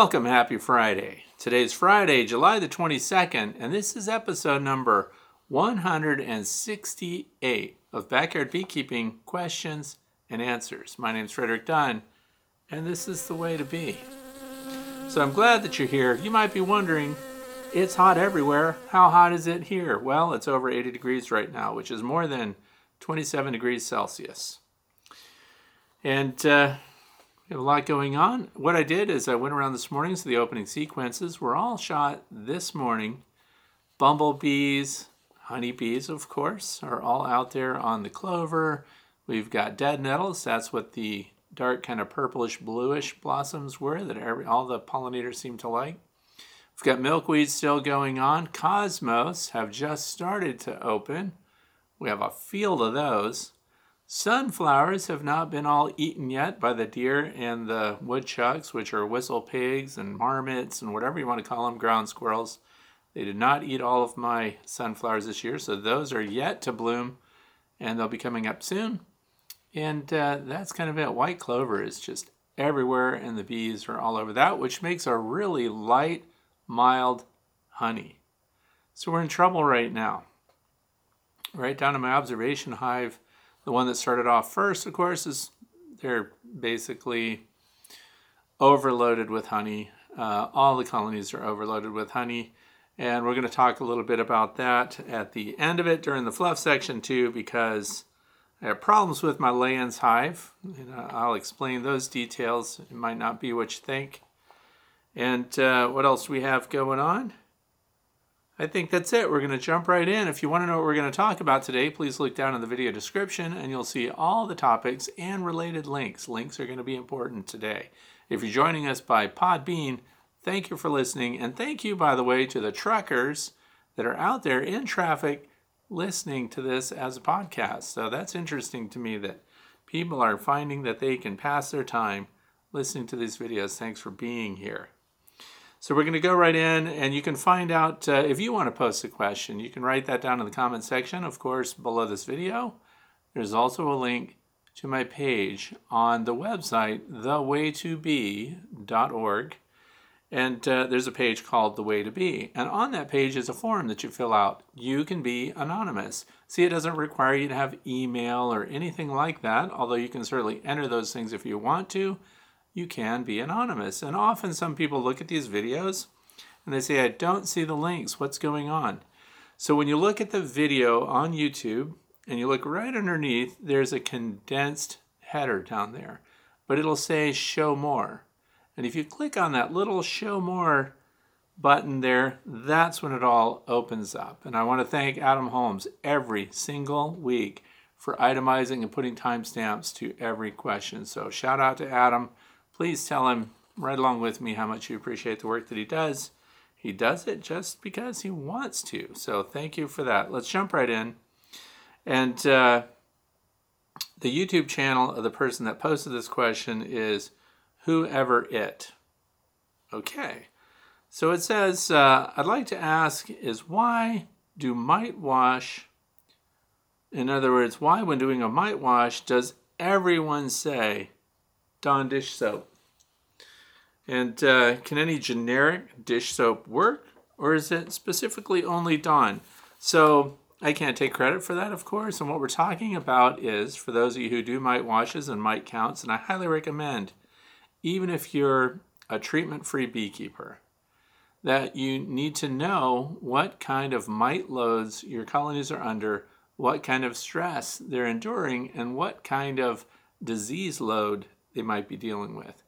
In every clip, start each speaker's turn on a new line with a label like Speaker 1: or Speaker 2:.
Speaker 1: Welcome. Happy Friday. Today's Friday, July the 22nd, and this is episode number 168 of Backyard Beekeeping Questions and Answers. My name is Frederick Dunn, and this is the way to be. So, I'm glad that you're here. You might be wondering, it's hot everywhere. How hot is it here? Well, it's over 80 degrees right now, which is more than 27 degrees Celsius. And uh, we have a lot going on. What I did is I went around this morning, so the opening sequences were all shot this morning. Bumblebees, honeybees, of course, are all out there on the clover. We've got dead nettles. That's what the dark kind of purplish bluish blossoms were that every, all the pollinators seem to like. We've got milkweed still going on. Cosmos have just started to open. We have a field of those. Sunflowers have not been all eaten yet by the deer and the woodchucks, which are whistle pigs and marmots and whatever you want to call them, ground squirrels. They did not eat all of my sunflowers this year, so those are yet to bloom and they'll be coming up soon. And uh, that's kind of it. White clover is just everywhere, and the bees are all over that, which makes a really light, mild honey. So we're in trouble right now. Right down in my observation hive, the one that started off first, of course, is they're basically overloaded with honey. Uh, all the colonies are overloaded with honey. And we're going to talk a little bit about that at the end of it during the fluff section, too, because I have problems with my Layens hive. And uh, I'll explain those details. It might not be what you think. And uh, what else we have going on? I think that's it. We're going to jump right in. If you want to know what we're going to talk about today, please look down in the video description and you'll see all the topics and related links. Links are going to be important today. If you're joining us by Podbean, thank you for listening. And thank you, by the way, to the truckers that are out there in traffic listening to this as a podcast. So that's interesting to me that people are finding that they can pass their time listening to these videos. Thanks for being here. So we're going to go right in, and you can find out uh, if you want to post a question. You can write that down in the comment section, of course, below this video. There's also a link to my page on the website, thewaytobe.org. And uh, there's a page called The Way to Be. And on that page is a form that you fill out. You can be anonymous. See, it doesn't require you to have email or anything like that, although you can certainly enter those things if you want to you can be anonymous. And often some people look at these videos and they say, I don't see the links. What's going on? So when you look at the video on YouTube and you look right underneath, there's a condensed header down there, but it'll say show more. And if you click on that little show more button there, that's when it all opens up. And I want to thank Adam Holmes every single week for itemizing and putting timestamps to every question. So shout out to Adam please tell him right along with me how much you appreciate the work that he does. He does it just because he wants to. So thank you for that. Let's jump right in. And uh, the YouTube channel of the person that posted this question is whoever it. Okay. So it says, uh, I'd like to ask is why do mite wash, in other words, why when doing a mite wash does everyone say Dawn dish soap. And uh, can any generic dish soap work, or is it specifically only Dawn? So I can't take credit for that, of course. And what we're talking about is for those of you who do mite washes and mite counts, and I highly recommend, even if you're a treatment free beekeeper, that you need to know what kind of mite loads your colonies are under, what kind of stress they're enduring, and what kind of disease load they might be dealing with.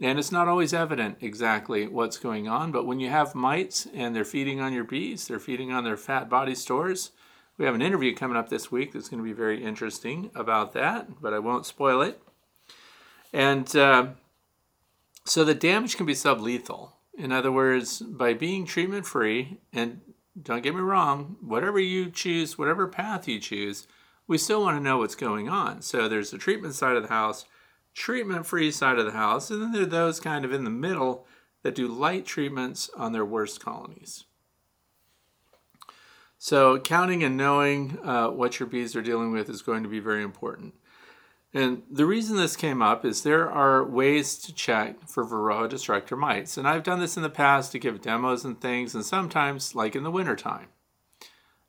Speaker 1: And it's not always evident exactly what's going on, but when you have mites and they're feeding on your bees, they're feeding on their fat body stores. We have an interview coming up this week that's going to be very interesting about that, but I won't spoil it. And uh, so the damage can be sublethal. In other words, by being treatment free, and don't get me wrong, whatever you choose, whatever path you choose, we still want to know what's going on. So there's the treatment side of the house treatment free side of the house, and then there are those kind of in the middle that do light treatments on their worst colonies. So, counting and knowing uh, what your bees are dealing with is going to be very important. And the reason this came up is there are ways to check for Varroa destructor mites. And I've done this in the past to give demos and things, and sometimes, like in the wintertime,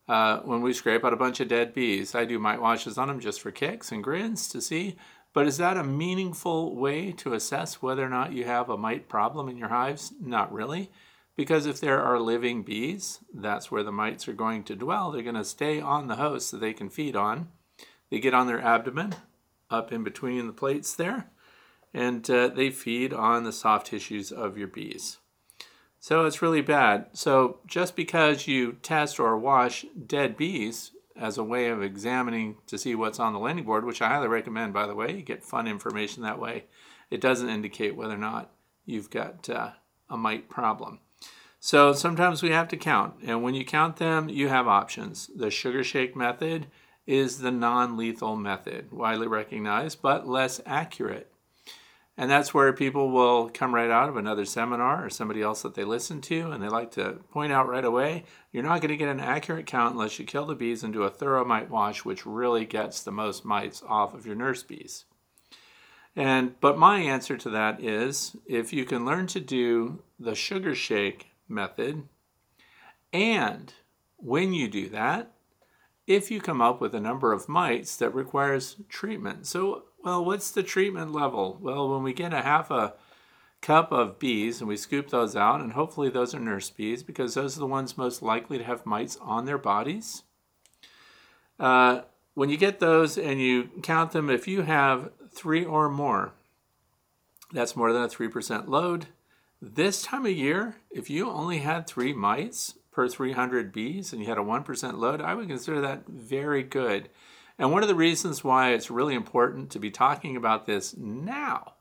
Speaker 1: uh, when we scrape out a bunch of dead bees, I do mite washes on them just for kicks and grins to see. But is that a meaningful way to assess whether or not you have a mite problem in your hives? Not really. Because if there are living bees, that's where the mites are going to dwell. They're going to stay on the host that they can feed on. They get on their abdomen, up in between the plates there, and uh, they feed on the soft tissues of your bees. So it's really bad. So just because you test or wash dead bees as a way of examining to see what's on the landing board, which I highly recommend, by the way, you get fun information that way, it doesn't indicate whether or not you've got uh, a mite problem. So sometimes we have to count, and when you count them, you have options. The sugar shake method is the non lethal method, widely recognized, but less accurate. And that's where people will come right out of another seminar or somebody else that they listen to, and they like to point out right away you're not going to get an accurate count unless you kill the bees and do a thorough mite wash, which really gets the most mites off of your nurse bees. And but my answer to that is if you can learn to do the sugar shake method, and when you do that, if you come up with a number of mites that requires treatment. So, well, what's the treatment level? Well, when we get a half a cup of bees and we scoop those out, and hopefully those are nurse bees because those are the ones most likely to have mites on their bodies. Uh, when you get those and you count them, if you have three or more, that's more than a 3% load. This time of year, if you only had three mites, per 300 bees and you had a 1% load, I would consider that very good. And one of the reasons why it's really important to be talking about this now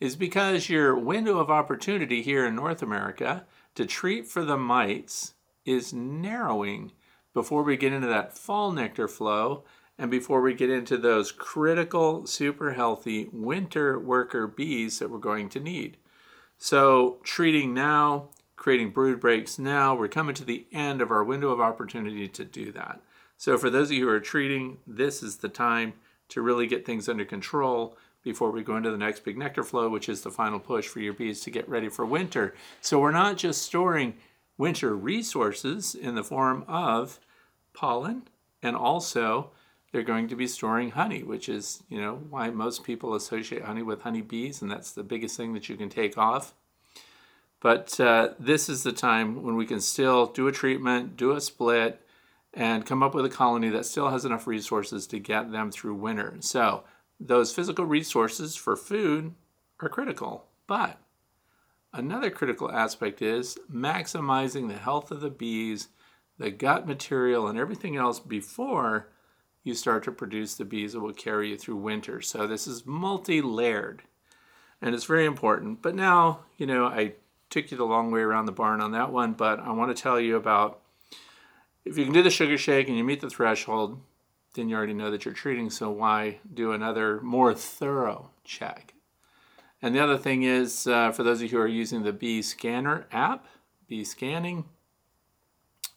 Speaker 1: is because your window of opportunity here in North America to treat for the mites is narrowing before we get into that fall nectar flow and before we get into those critical, super healthy winter worker bees that we're going to need. So, treating now creating brood breaks now. We're coming to the end of our window of opportunity to do that. So, for those of you who are treating, this is the time to really get things under control before we go into the next big nectar flow, which is the final push for your bees to get ready for winter. So, we're not just storing winter resources in the form of pollen, and also they're going to be storing honey, which is, you know, why most people associate honey with honeybees, and that's the biggest thing that you can take off. But uh, this is the time when we can still do a treatment, do a split, and come up with a colony that still has enough resources to get them through winter. So, those physical resources for food are critical. But another critical aspect is maximizing the health of the bees, the gut material, and everything else before you start to produce the bees that will carry you through winter. So, this is multi layered and it's very important. But now, you know, I took you the long way around the barn on that one, but I want to tell you about if you can do the sugar shake and you meet the threshold, then you already know that you're treating, so why do another more thorough check? And the other thing is, uh, for those of you who are using the Bee Scanner app, Bee Scanning,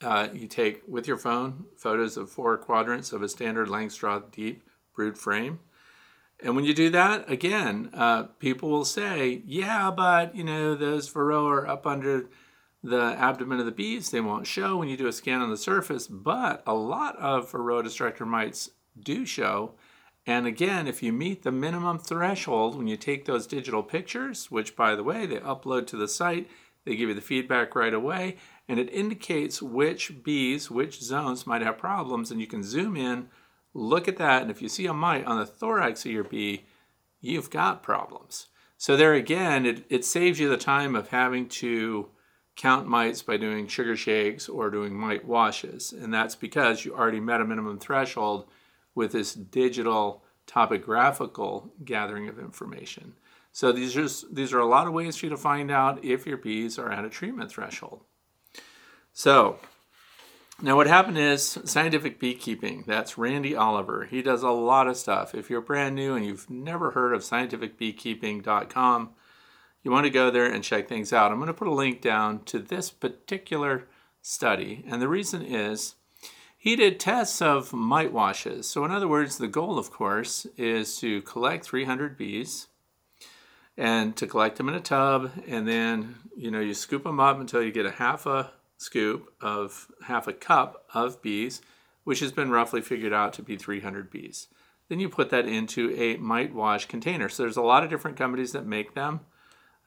Speaker 1: uh, you take with your phone photos of four quadrants of a standard Langstroth deep brood frame. And when you do that, again, uh, people will say, yeah, but you know, those Varroa are up under the abdomen of the bees. They won't show when you do a scan on the surface, but a lot of Varroa destructor mites do show. And again, if you meet the minimum threshold when you take those digital pictures, which by the way, they upload to the site, they give you the feedback right away, and it indicates which bees, which zones might have problems, and you can zoom in look at that, and if you see a mite on the thorax of your bee, you've got problems. So there again, it, it saves you the time of having to count mites by doing sugar shakes or doing mite washes. And that's because you already met a minimum threshold with this digital topographical gathering of information. So these are, these are a lot of ways for you to find out if your bees are at a treatment threshold. So now, what happened is scientific beekeeping. That's Randy Oliver. He does a lot of stuff. If you're brand new and you've never heard of scientificbeekeeping.com, you want to go there and check things out. I'm going to put a link down to this particular study. And the reason is he did tests of mite washes. So, in other words, the goal, of course, is to collect 300 bees and to collect them in a tub, and then you know you scoop them up until you get a half a scoop of half a cup of bees, which has been roughly figured out to be 300 bees. Then you put that into a mite wash container. So there's a lot of different companies that make them.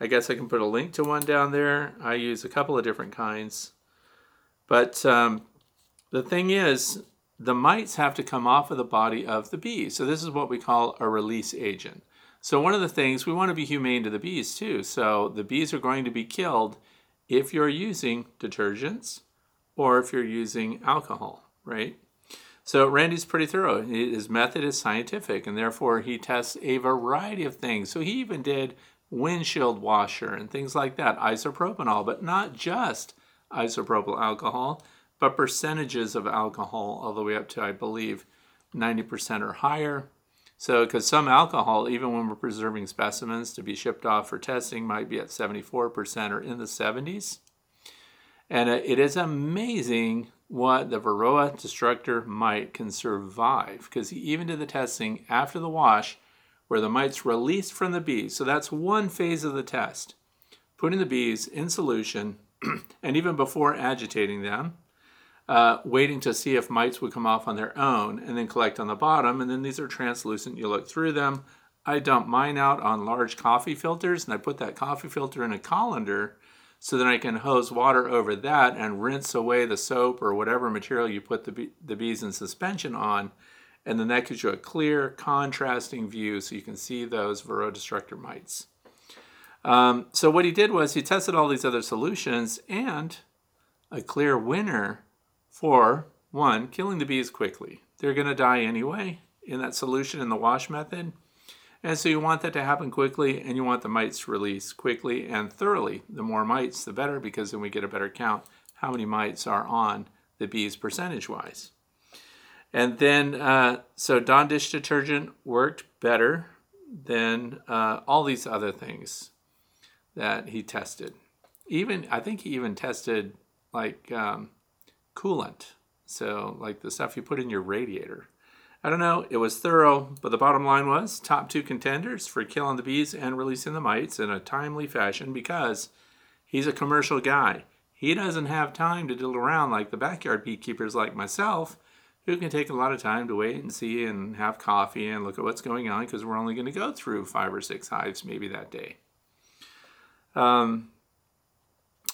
Speaker 1: I guess I can put a link to one down there. I use a couple of different kinds. But um, the thing is, the mites have to come off of the body of the bee. So this is what we call a release agent. So one of the things we want to be humane to the bees too. So the bees are going to be killed if you're using detergents or if you're using alcohol, right? So Randy's pretty thorough. His method is scientific, and therefore he tests a variety of things. So he even did windshield washer and things like that, isopropanol, but not just isopropyl alcohol, but percentages of alcohol all the way up to, I believe, 90% or higher. So, because some alcohol, even when we're preserving specimens to be shipped off for testing, might be at 74% or in the 70s. And it is amazing what the Varroa destructor mite can survive because even did the testing after the wash where the mites released from the bees. So that's one phase of the test. Putting the bees in solution and even before agitating them, uh, waiting to see if mites would come off on their own and then collect on the bottom. And then these are translucent. You look through them. I dump mine out on large coffee filters and I put that coffee filter in a colander so that I can hose water over that and rinse away the soap or whatever material you put the, the bees in suspension on. And then that gives you a clear, contrasting view so you can see those Varroa destructor mites. Um, so what he did was he tested all these other solutions and a clear winner for one, killing the bees quickly. They're going to die anyway in that solution in the wash method. And so you want that to happen quickly and you want the mites released quickly and thoroughly. The more mites, the better because then we get a better count how many mites are on the bees percentage wise. And then, uh, so Dawn dish detergent worked better than uh, all these other things that he tested. Even, I think he even tested like um, coolant. So, like the stuff you put in your radiator. I don't know, it was thorough, but the bottom line was top two contenders for killing the bees and releasing the mites in a timely fashion because he's a commercial guy. He doesn't have time to diddle around like the backyard beekeepers like myself, who can take a lot of time to wait and see and have coffee and look at what's going on because we're only going to go through five or six hives maybe that day. Um,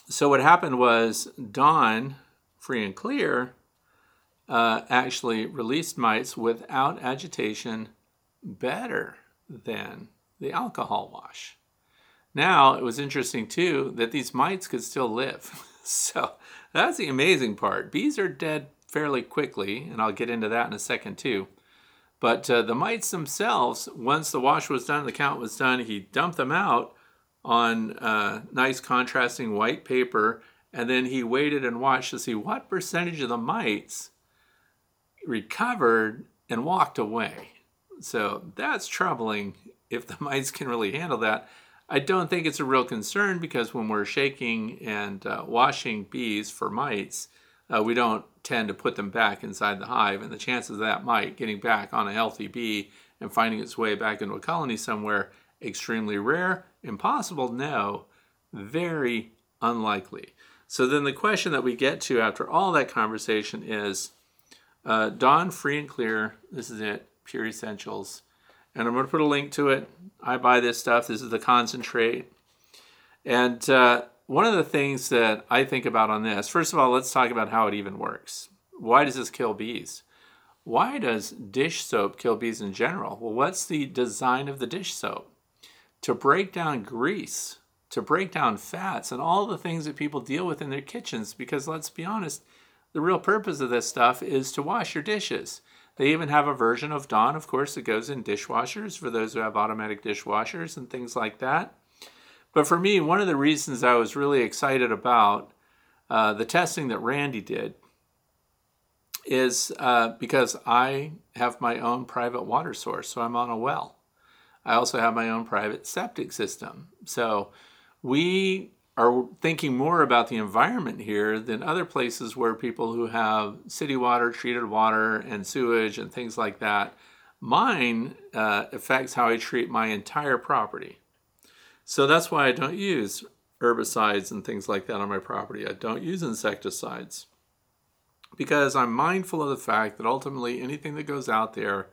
Speaker 1: so what happened was Dawn free and clear uh, actually released mites without agitation better than the alcohol wash. Now, it was interesting too that these mites could still live. so that's the amazing part. Bees are dead fairly quickly, and I'll get into that in a second too. But uh, the mites themselves, once the wash was done, the count was done, he dumped them out on uh, nice contrasting white paper and then he waited and watched to see what percentage of the mites recovered and walked away. So that's troubling if the mites can really handle that. I don't think it's a real concern because when we're shaking and uh, washing bees for mites, uh, we don't tend to put them back inside the hive, and the chances of that mite getting back on a healthy bee and finding its way back into a colony somewhere extremely rare, impossible, no, very unlikely. So then the question that we get to after all that conversation is uh, Dawn Free and Clear. This is it, Pure Essentials. And I'm going to put a link to it. I buy this stuff. This is the concentrate. And uh, one of the things that I think about on this, first of all, let's talk about how it even works. Why does this kill bees? Why does dish soap kill bees in general? Well, what's the design of the dish soap? To break down grease to break down fats and all the things that people deal with in their kitchens. Because let's be honest, the real purpose of this stuff is to wash your dishes. They even have a version of Dawn, of course, that goes in dishwashers for those who have automatic dishwashers and things like that. But for me, one of the reasons I was really excited about uh, the testing that Randy did is uh, because I have my own private water source, so I'm on a well. I also have my own private septic system. So we are thinking more about the environment here than other places where people who have city water, treated water, and sewage and things like that. Mine uh, affects how I treat my entire property. So that's why I don't use herbicides and things like that on my property. I don't use insecticides because I'm mindful of the fact that ultimately anything that goes out there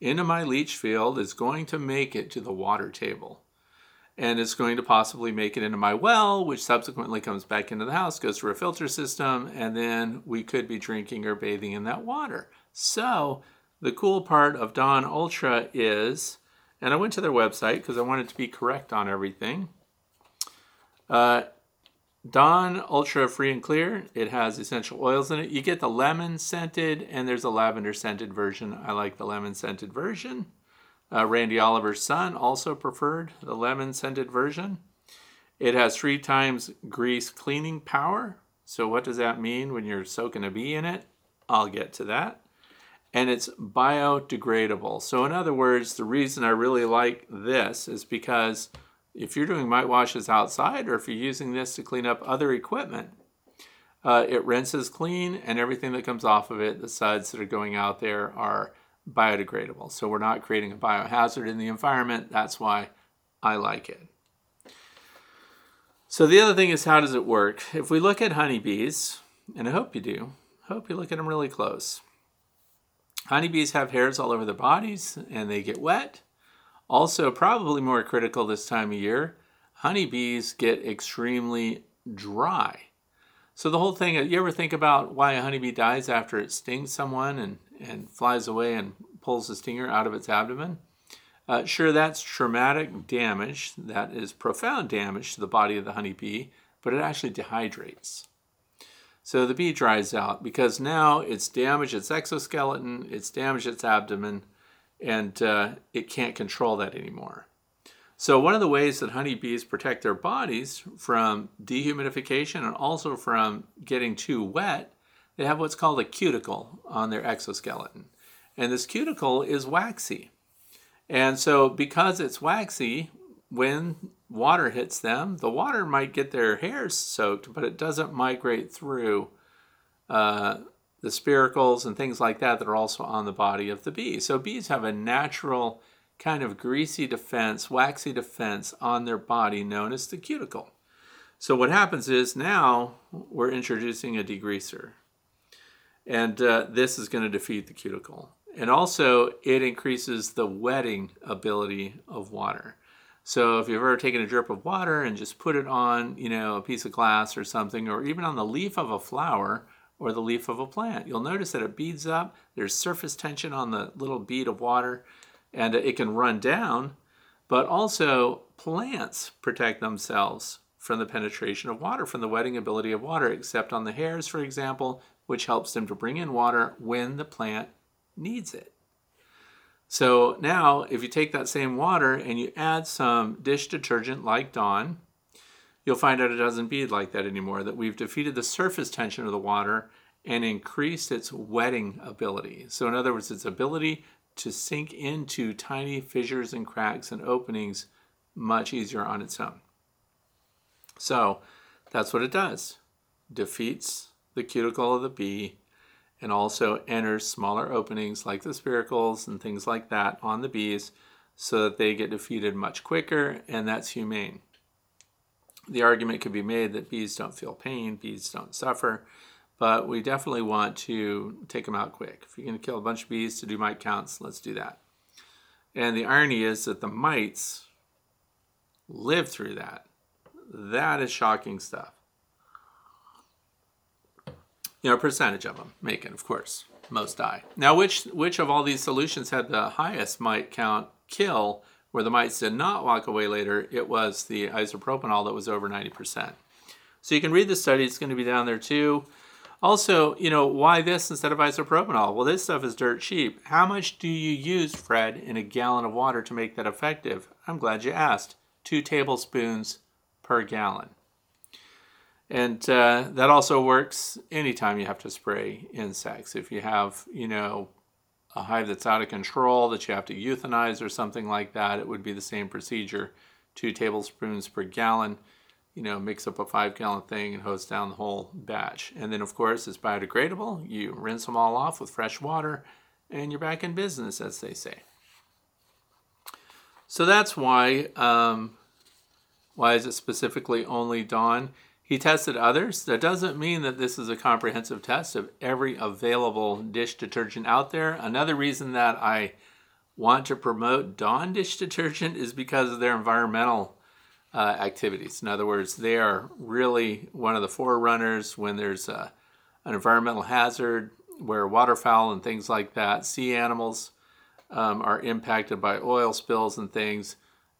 Speaker 1: into my leach field is going to make it to the water table and it's going to possibly make it into my well, which subsequently comes back into the house, goes through a filter system, and then we could be drinking or bathing in that water. So, the cool part of Dawn Ultra is, and I went to their website because I wanted to be correct on everything. Uh, Dawn Ultra Free and Clear, it has essential oils in it. You get the lemon scented, and there's a lavender scented version. I like the lemon scented version. Uh, Randy Oliver's son also preferred the lemon scented version. It has three times grease cleaning power. So, what does that mean when you're soaking a bee in it? I'll get to that. And it's biodegradable. So, in other words, the reason I really like this is because if you're doing mite washes outside or if you're using this to clean up other equipment, uh, it rinses clean and everything that comes off of it, the suds that are going out there, are biodegradable. So we're not creating a biohazard in the environment. That's why I like it. So the other thing is how does it work? If we look at honeybees, and I hope you do, I hope you look at them really close. Honeybees have hairs all over their bodies and they get wet. Also, probably more critical this time of year, honeybees get extremely dry. So the whole thing, you ever think about why a honeybee dies after it stings someone and and flies away and pulls the stinger out of its abdomen. Uh, sure, that's traumatic damage. That is profound damage to the body of the honeybee, but it actually dehydrates. So the bee dries out because now it's damaged its exoskeleton, it's damaged its abdomen, and uh, it can't control that anymore. So, one of the ways that honeybees protect their bodies from dehumidification and also from getting too wet they have what's called a cuticle on their exoskeleton. And this cuticle is waxy. And so, because it's waxy, when water hits them, the water might get their hairs soaked, but it doesn't migrate through uh, the spiracles and things like that that are also on the body of the bee. So, bees have a natural kind of greasy defense, waxy defense on their body known as the cuticle. So, what happens is now we're introducing a degreaser. And uh, this is going to defeat the cuticle. And also, it increases the wetting ability of water. So if you've ever taken a drip of water and just put it on, you know, a piece of glass or something, or even on the leaf of a flower or the leaf of a plant, you'll notice that it beads up. There's surface tension on the little bead of water, and it can run down. But also, plants protect themselves from the penetration of water, from the wetting ability of water, except on the hairs, for example, which helps them to bring in water when the plant needs it. So now, if you take that same water and you add some dish detergent like Dawn, you'll find out it doesn't bead like that anymore, that we've defeated the surface tension of the water and increased its wetting ability. So, in other words, its ability to sink into tiny fissures and cracks and openings much easier on its own. So, that's what it does defeats the cuticle of the bee and also enters smaller openings like the spiracles and things like that on the bees so that they get defeated much quicker and that's humane. The argument could be made that bees don't feel pain, bees don't suffer, but we definitely want to take them out quick. If you're going to kill a bunch of bees to do mite counts, let's do that. And the irony is that the mites live through that. That is shocking stuff you know, a percentage of them make it, of course. Most die. Now, which which of all these solutions had the highest mite count kill, where the mites did not walk away later? It was the isopropanol that was over 90%. So you can read the study; it's going to be down there too. Also, you know, why this instead of isopropanol? Well, this stuff is dirt cheap. How much do you use, Fred, in a gallon of water to make that effective? I'm glad you asked. Two tablespoons per gallon. And uh, that also works anytime you have to spray insects. If you have, you know, a hive that's out of control that you have to euthanize or something like that, it would be the same procedure two tablespoons per gallon. you know, mix up a five gallon thing and hose down the whole batch. And then, of course, it's biodegradable. You rinse them all off with fresh water, and you're back in business, as they say. So that's why. Um, why is it specifically only Dawn? He tested others. That doesn't mean that this is a comprehensive test of every available dish detergent out there. Another reason that I want to promote Dawn dish detergent is because of their environmental uh, activities. In other words, they are really one of the forerunners when there's a, an environmental hazard where waterfowl and things like that, sea animals um, are impacted by oil spills and things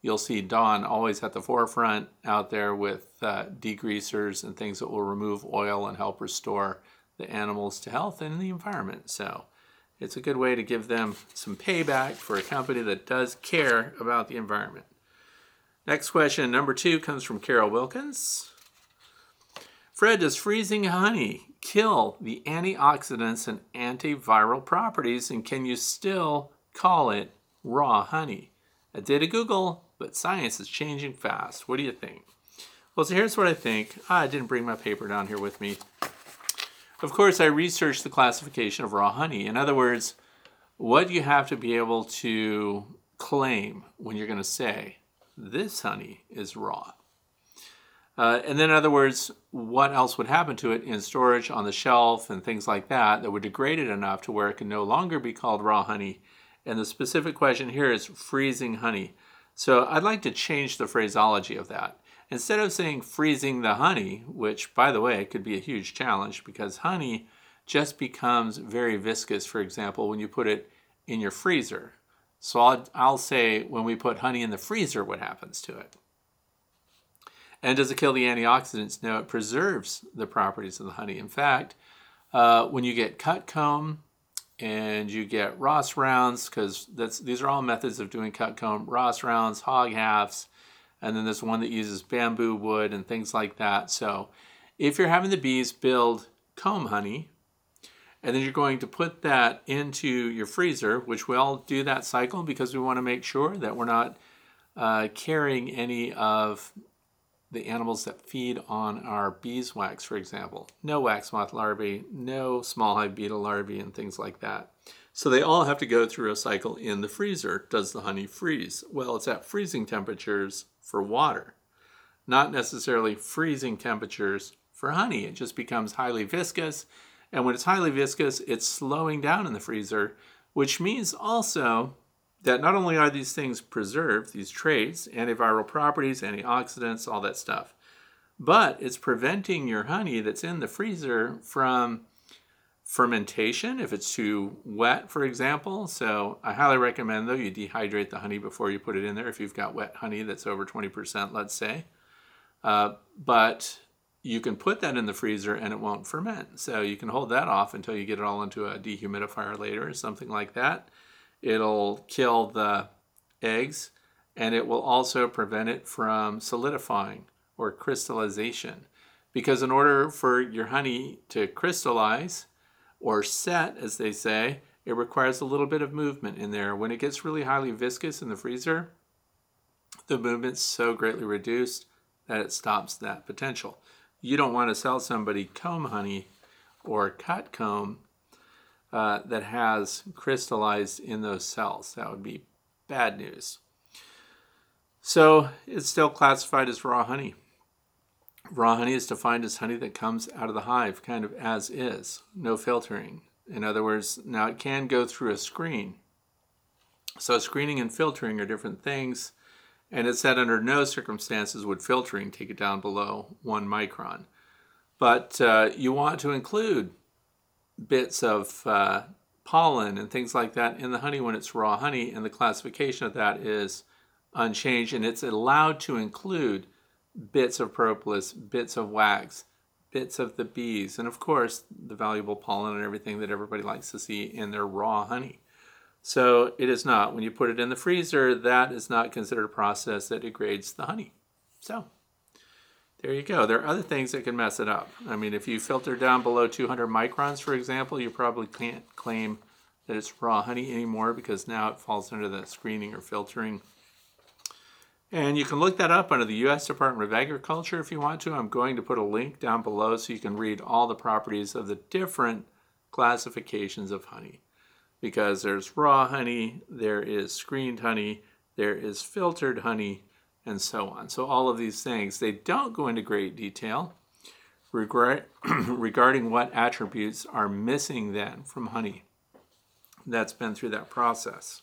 Speaker 1: you'll see Dawn always at the forefront out there with uh, degreasers and things that will remove oil and help restore the animals to health and the environment. So it's a good way to give them some payback for a company that does care about the environment. Next question, number two, comes from Carol Wilkins. Fred, does freezing honey kill the antioxidants and antiviral properties, and can you still call it raw honey? I did a Google but science is changing fast. What do you think? Well, so here's what I think. Ah, I didn't bring my paper down here with me. Of course, I researched the classification of raw honey. In other words, what you have to be able to claim when you're going to say, this honey is raw? Uh, and then, in other words, what else would happen to it in storage on the shelf and things like that that would degrade it enough to where it can no longer be called raw honey? And the specific question here is freezing honey. So I'd like to change the phraseology of that. Instead of saying freezing the honey, which by the way could be a huge challenge because honey just becomes very viscous, for example, when you put it in your freezer. So I'll, I'll say when we put honey in the freezer, what happens to it? And does it kill the antioxidants? No, it preserves the properties of the honey. In fact, uh, when you get cut comb and you get Ross rounds because that's these are all methods of doing cut comb Ross rounds, hog halves, and then there's one that uses bamboo wood and things like that. So if you're having the bees build comb honey, and then you're going to put that into your freezer, which we all do that cycle because we want to make sure that we're not uh, carrying any of the animals that feed on our beeswax, for example. No wax moth larvae, no small hive beetle larvae, and things like that. So they all have to go through a cycle in the freezer. Does the honey freeze? Well, it's at freezing temperatures for water, not necessarily freezing temperatures for honey. It just becomes highly viscous. And when it's highly viscous, it's slowing down in the freezer, which means also that not only are these things preserved, these traits, antiviral properties, antioxidants, all that stuff, but it's preventing your honey that's in the freezer from fermentation if it's too wet, for example. So I highly recommend, though, you dehydrate the honey before you put it in there if you've got wet honey that's over 20%, let's say. Uh, but you can put that in the freezer and it won't ferment. So you can hold that off until you get it all into a dehumidifier later or something like that. It'll kill the eggs and it will also prevent it from solidifying or crystallization. Because in order for your honey to crystallize or set, as they say, it requires a little bit of movement in there. When it gets really highly viscous in the freezer, the movement's so greatly reduced that it stops that potential. You don't want to sell somebody comb honey or cut comb uh, that has crystallized in those cells. That would be bad news. So it's still classified as raw honey. Raw honey is defined as honey that comes out of the hive, kind of as is, no filtering. In other words, now it can go through a screen. So screening and filtering are different things, and it said under no circumstances would filtering take it down below one micron. But uh, you want to include bits of uh, pollen and things like that in the honey when it's raw honey, and the classification of that is unchanged, and it's allowed to include bits of propolis, bits of wax, bits of the bees, and of course the valuable pollen and everything that everybody likes to see in their raw honey. So it is not. When you put it in the freezer, that is not considered a process that degrades the honey. So there you go. There are other things that can mess it up. I mean, if you filter down below 200 microns, for example, you probably can't claim that it's raw honey anymore because now it falls under the screening or filtering And you can look that up under the U.S. Department of Agriculture if you want to. I'm going to put a link down below so you can read all the properties of the different classifications of honey. Because there's raw honey, there is screened honey, there is filtered honey, and so on. So, all of these things, they don't go into great detail regarding what attributes are missing then from honey that's been through that process.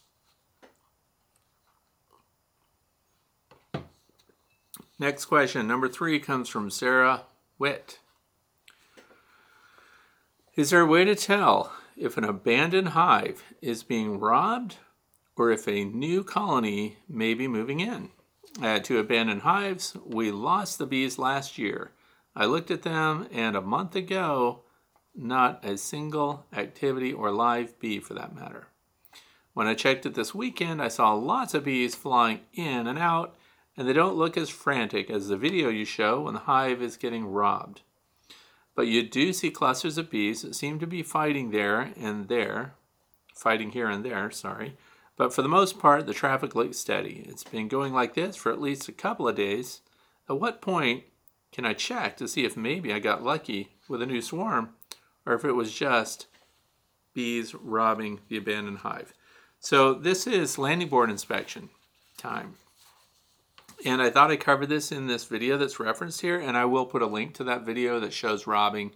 Speaker 1: Next question, number three, comes from Sarah Witt. Is there a way to tell if an abandoned hive is being robbed or if a new colony may be moving in? Uh, to abandoned hives, we lost the bees last year. I looked at them, and a month ago, not a single activity or live bee for that matter. When I checked it this weekend, I saw lots of bees flying in and out, and they don't look as frantic as the video you show when the hive is getting robbed. But you do see clusters of bees that seem to be fighting there and there, fighting here and there, sorry. But for the most part, the traffic looks steady. It's been going like this for at least a couple of days. At what point can I check to see if maybe I got lucky with a new swarm or if it was just bees robbing the abandoned hive? So this is landing board inspection time. And I thought I covered this in this video that's referenced here, and I will put a link to that video that shows robbing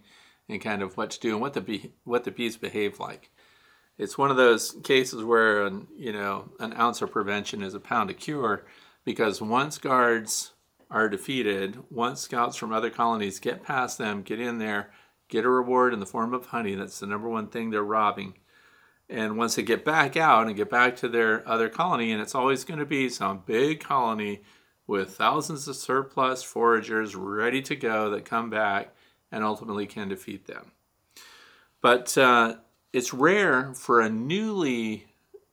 Speaker 1: and kind of what to do and what the bee, what the bees behave like. It's one of those cases where an, you know an ounce of prevention is a pound of cure, because once guards are defeated, once scouts from other colonies get past them, get in there, get a reward in the form of honey. That's the number one thing they're robbing. And once they get back out and get back to their other colony, and it's always going to be some big colony with thousands of surplus foragers ready to go that come back and ultimately can defeat them. But uh, it's rare for a newly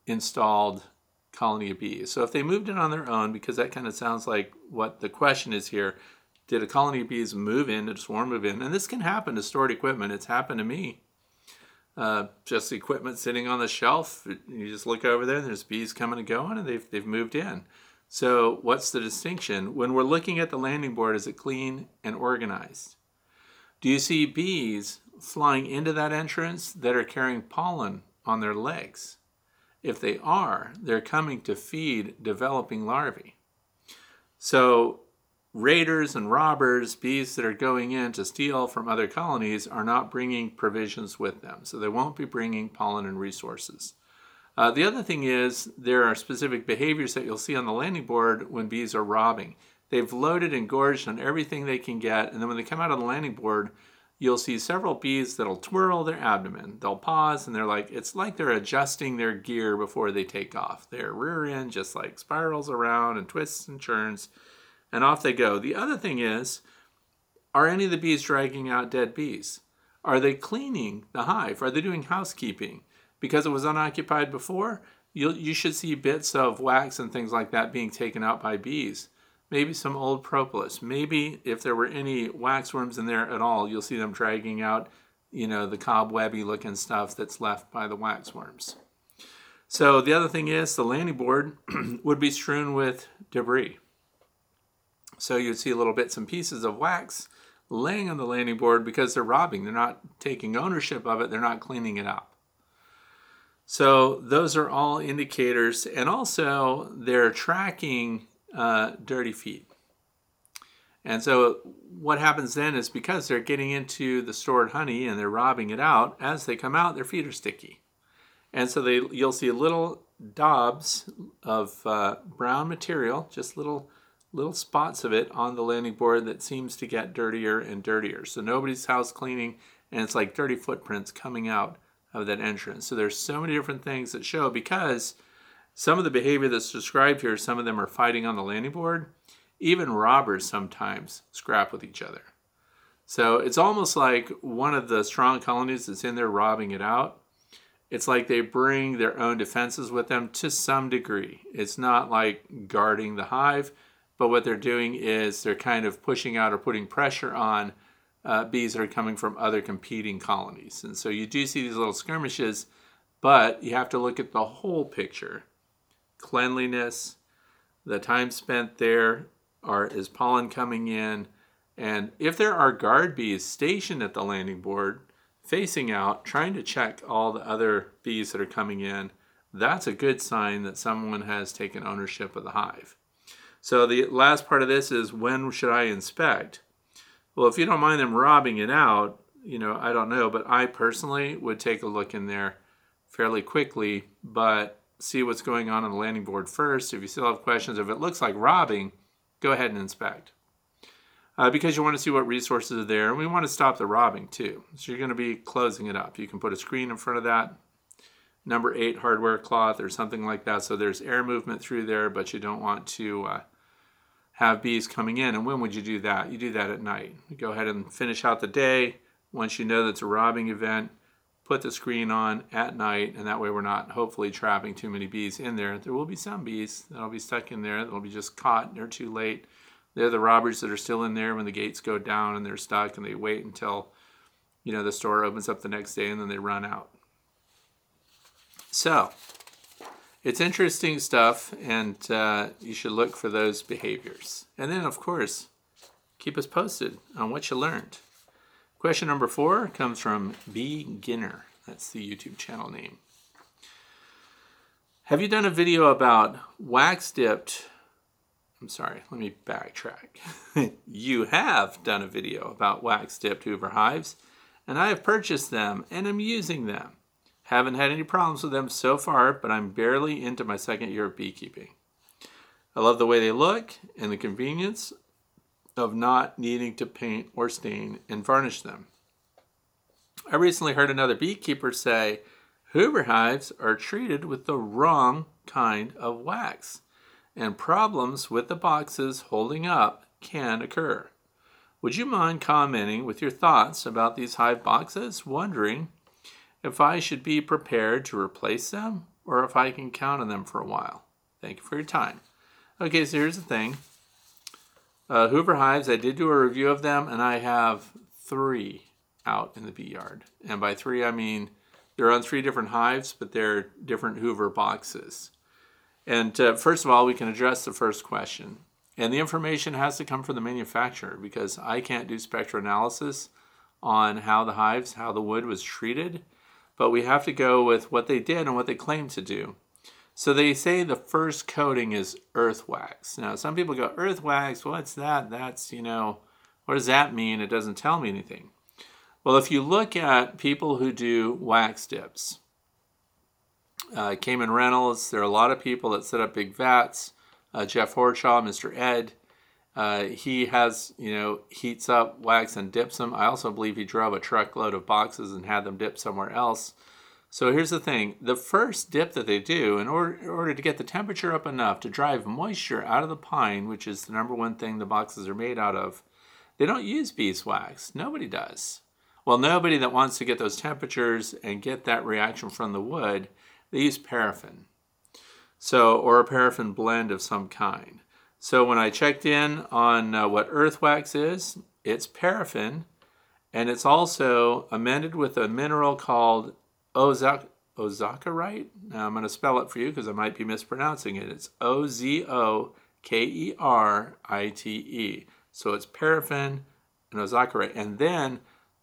Speaker 1: installed colony of bees. So if they moved in on their own, because that kind of sounds like what the question is here, did a colony of bees move in, did a swarm move in? And this can happen to stored equipment. It's happened to me. Uh, just equipment sitting on the shelf. You just look over there, and there's bees coming and going, and they've, they've moved in. So, what's the distinction? When we're looking at the landing board, is it clean and organized? Do you see bees flying into that entrance that are carrying pollen on their legs? If they are, they're coming to feed developing larvae. So, raiders and robbers, bees that are going in to steal from other colonies, are not bringing provisions with them. So, they won't be bringing pollen and resources. Uh, the other thing is there are specific behaviors that you'll see on the landing board when bees are robbing. They've loaded and gorged on everything they can get, and then when they come out on the landing board, you'll see several bees that'll twirl their abdomen. They'll pause and they're like, it's like they're adjusting their gear before they take off. Their rear end just like spirals around and twists and churns, and off they go. The other thing is, are any of the bees dragging out dead bees? Are they cleaning the hive? Are they doing housekeeping? because it was unoccupied before, you you should see bits of wax and things like that being taken out by bees. Maybe some old propolis. Maybe if there were any waxworms in there at all, you'll see them dragging out, you know, the cobwebby looking stuff that's left by the waxworms. So the other thing is the landing board would be strewn with debris. So you'd see little bits and pieces of wax laying on the landing board because they're robbing. They're not taking ownership of it, they're not cleaning it up. So those are all indicators, and also they're tracking uh, dirty feet. And so what happens then is because they're getting into the stored honey and they're robbing it out, as they come out, their feet are sticky. And so they, you'll see little daubs of uh, brown material, just little little spots of it on the landing board that seems to get dirtier and dirtier. So nobody's house cleaning, and it's like dirty footprints coming out of that entrance. So there's so many different things that show because some of the behavior that's described here, some of them are fighting on the landing board. Even robbers sometimes scrap with each other. So it's almost like one of the strong colonies that's in there robbing it out. It's like they bring their own defenses with them to some degree. It's not like guarding the hive, but what they're doing is they're kind of pushing out or putting pressure on uh, bees that are coming from other competing colonies. And so you do see these little skirmishes, but you have to look at the whole picture cleanliness, the time spent there are is pollen coming in and if there are guard bees stationed at the landing board facing out trying to check all the other bees that are coming in that's a good sign that someone has taken ownership of the hive. So the last part of this is when should i inspect? Well if you don't mind them robbing it out you know i don't know but i personally would take a look in there fairly quickly but see what's going on on the landing board first if you still have questions if it looks like robbing go ahead and inspect. Uh, because you want to see what resources are there. And we want to stop the robbing too. So you're going to be closing it up. You can put a screen in front of that, number eight hardware cloth or something like that. So there's air movement through there, but you don't want to uh, have bees coming in. And when would you do that? You do that at night. You go ahead and finish out the day. Once you know that's a robbing event, put the screen on at night, and that way we're not hopefully trapping too many bees in there. There will be some bees that'll be stuck in there that'll be just caught. They're too late. They're the robbers that are still in there when the gates go down and they're stuck, and they wait until you know the store opens up the next day and then they run out. So it's interesting stuff, and uh, you should look for those behaviors. And then, of course, keep us posted on what you learned. Question number four comes from Beginner. That's the YouTube channel name. Have you done a video about wax dipped? I'm sorry, let me backtrack. you have done a video about wax dipped Hoover hives, and I have purchased them and am using them. Haven't had any problems with them so far, but I'm barely into my second year of beekeeping. I love the way they look and the convenience of not needing to paint or stain and varnish them. I recently heard another beekeeper say Hoover hives are treated with the wrong kind of wax, and problems with the boxes holding up can occur. Would you mind commenting with your thoughts about these hive boxes? Wondering if I should be prepared to replace them or if I can count on them for a while. Thank you for your time. Okay, so here's the thing uh, Hoover Hives, I did do a review of them, and I have three out in the bee yard. And by three, I mean they're on three different hives, but they're different Hoover boxes. And uh, first of all, we can address the first question. And the information has to come from the manufacturer because I can't do spectroanalysis on how the hives, how the wood was treated, but we have to go with what they did and what they claim to do. So they say the first coating is earth wax. Now, some people go, earth wax, what's that? That's, you know, what does that mean? It doesn't tell me anything. Well, if you look at people who do wax dips, uh, Kamon Reynolds, there are a lot of people that set up big vats. Uh, Jeff Horchoff, Mr. Ed, uh, he has, you know, heats up wax and dips them. I also believe he drove a truckload of boxes and had them dipped somewhere else. So here's the thing the first dip that they do, in order, in order to get the temperature up enough to drive moisture out of the pine, which is the number one thing the boxes are made out of, they don't use beeswax. Nobody does. Well, nobody that wants to get those temperatures and get that reaction from the wood, they use paraffin. So, or a paraffin blend of some kind. So when I checked in on uh, what earth wax is, it's paraffin, and it's also amended with a mineral called Ozak, Ozakerite. Now I'm going to spell it for you because I might be mispronouncing it. It's O Z O K E R I T E. So it's paraffin and Ozakerite. And then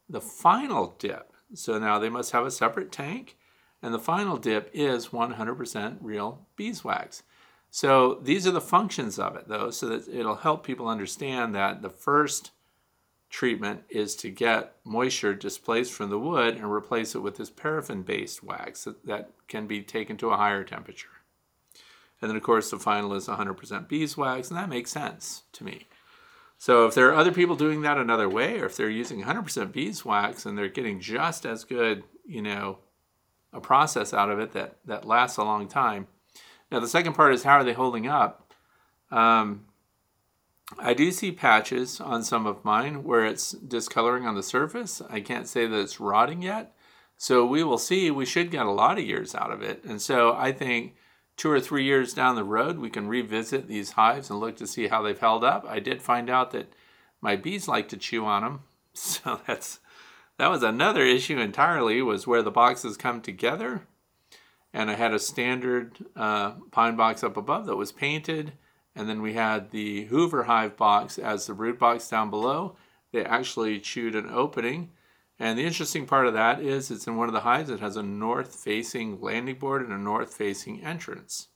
Speaker 1: the final dip. So now they must have a separate tank. And the final dip is 100% real beeswax. So these are the functions of it, though, so that it'll help people understand that the first treatment is to get moisture displaced from the wood and replace it with this paraffin based wax that, that can be taken to a higher temperature. And then, of course, the final is 100% beeswax, and that makes sense to me. So, if there are other people doing that another way, or if they're using 100% beeswax and they're getting just as good, you know, a process out of it that, that lasts a long time. Now, the second part is how are they holding up? Um, I do see patches on some of mine where it's discoloring on the surface. I can't say that it's rotting yet. So we will see. We should get a lot of years out of it. And so I think two or three years down the road, we can revisit these hives and look to see how they've held up. I did find out that my bees like to chew on them. So that's that was another issue entirely was where the boxes come together. And I had a standard uh, pine box up above that was painted And then we had the Hoover hive box as the brood box down below. They actually chewed an opening. And the interesting part of that is it's in one of the hives. It has a north facing landing board and a north facing entrance.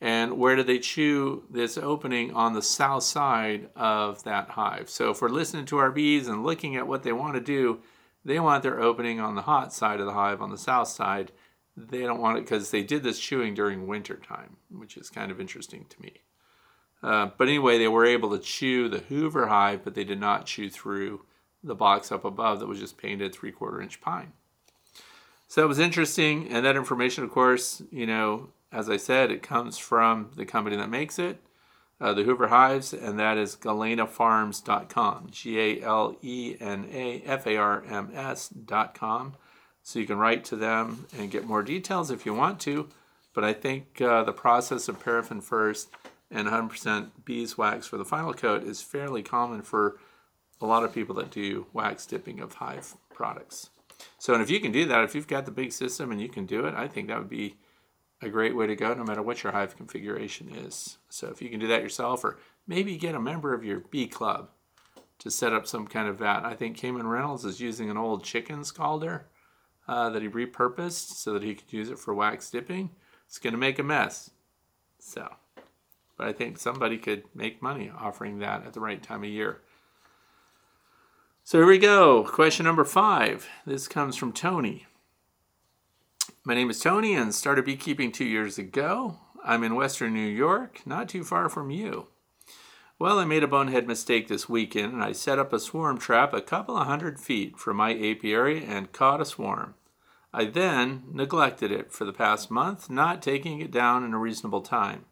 Speaker 1: And where did they chew this opening on the south side of that hive? So if we're listening to our bees and looking at what they want to do, they want their opening on the hot side of the hive on the south side. They don't want it because they did this chewing during winter time, which is kind of interesting to me. Uh, but anyway, they were able to chew the Hoover hive, but they did not chew through the box up above that was just painted three quarter inch pine. So it was interesting, and that information, of course, you know, as I said, it comes from the company that makes it, uh, the Hoover Hives, and that is galenafarms.com, G A L E N A F A R M S.com. So you can write to them and get more details if you want to. But I think uh, the process of paraffin first and 100% beeswax for the final coat is fairly common for a lot of people that do wax dipping of hive products. So, and if you can do that, if you've got the big system and you can do it, I think that would be a great way to go no matter what your hive configuration is. So, if you can do that yourself, or maybe get a member of your bee club to set up some kind of vat. I think Kamon Reynolds is using an old chicken scalder uh, that he repurposed so that he could use it for wax dipping. It's going to make a mess. So, but I think somebody could make money offering that at the right time of year. So here we go. Question number five. This comes from Tony. My name is Tony and started beekeeping two years ago. I'm in Western New York, not too far from you. Well, I made a bonehead mistake this weekend and I set up a swarm trap a couple of hundred feet from my apiary and caught a swarm. I then neglected it for the past month, not taking it down in a reasonable time.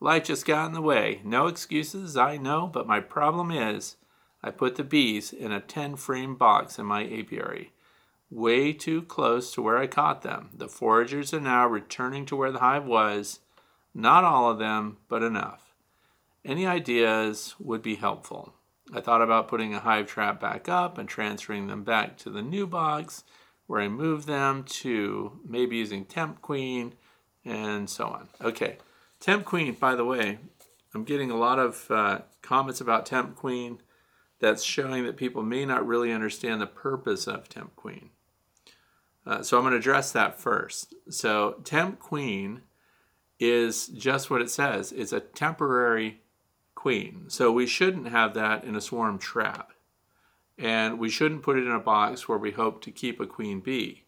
Speaker 1: Life just got in the way. No excuses, I know, but my problem is I put the bees in a 10 frame box in my apiary, way too close to where I caught them. The foragers are now returning to where the hive was. Not all of them, but enough. Any ideas would be helpful. I thought about putting a hive trap back up and transferring them back to the new box where I moved them to maybe using Temp Queen and so on. Okay, Temp Queen, by the way, I'm getting a lot of uh, comments about Temp Queen that's showing that people may not really understand the purpose of Temp Queen. Uh, so I'm going to address that first. So Temp Queen is just what it says. It's a temporary queen. So we shouldn't have that in a swarm trap. And we shouldn't put it in a box where we hope to keep a queen bee